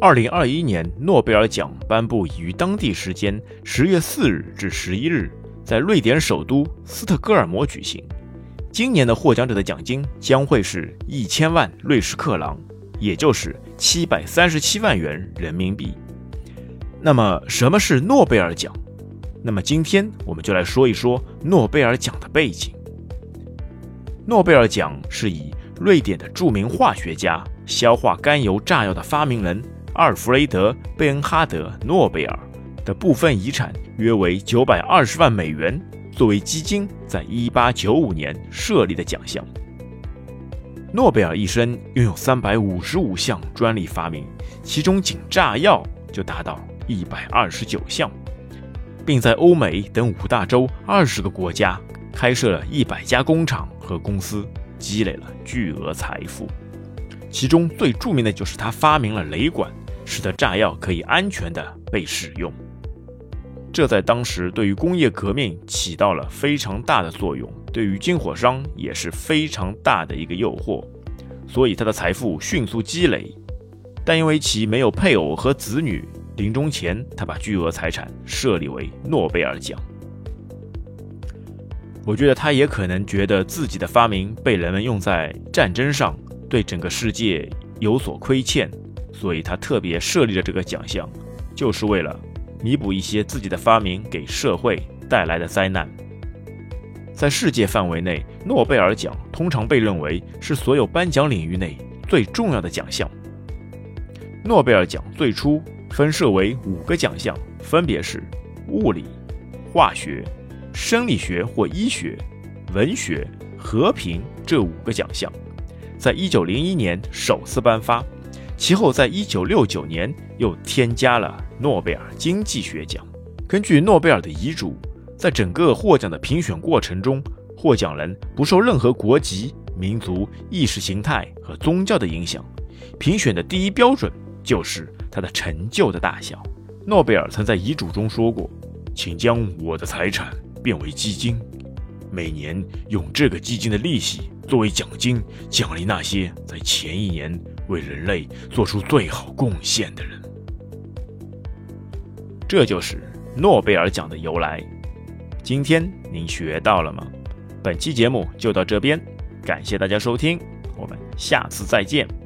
二零二一年诺贝尔奖颁布已于当地时间十月四日至十一日，在瑞典首都斯特哥尔摩举行。今年的获奖者的奖金将会是一千万瑞士克朗，也就是七百三十七万元人民币。那么，什么是诺贝尔奖？那么今天我们就来说一说诺贝尔奖的背景。诺贝尔奖是以瑞典的著名化学家、消化甘油炸药的发明人阿尔弗雷德·贝恩哈德·诺贝尔的部分遗产约为九百二十万美元作为基金，在一八九五年设立的奖项。诺贝尔一生拥有三百五十五项专利发明，其中仅炸药就达到一百二十九项。并在欧美等五大洲二十个国家开设了一百家工厂和公司，积累了巨额财富。其中最著名的就是他发明了雷管，使得炸药可以安全地被使用。这在当时对于工业革命起到了非常大的作用，对于军火商也是非常大的一个诱惑。所以他的财富迅速积累，但因为其没有配偶和子女。临终前，他把巨额财产设立为诺贝尔奖。我觉得他也可能觉得自己的发明被人们用在战争上，对整个世界有所亏欠，所以他特别设立了这个奖项，就是为了弥补一些自己的发明给社会带来的灾难。在世界范围内，诺贝尔奖通常被认为是所有颁奖领域内最重要的奖项。诺贝尔奖最初。分设为五个奖项，分别是物理、化学、生理学或医学、文学、和平这五个奖项，在一九零一年首次颁发，其后在一九六九年又添加了诺贝尔经济学奖。根据诺贝尔的遗嘱，在整个获奖的评选过程中，获奖人不受任何国籍、民族、意识形态和宗教的影响，评选的第一标准就是。他的成就的大小，诺贝尔曾在遗嘱中说过：“请将我的财产变为基金，每年用这个基金的利息作为奖金，奖励那些在前一年为人类做出最好贡献的人。”这就是诺贝尔奖的由来。今天您学到了吗？本期节目就到这边，感谢大家收听，我们下次再见。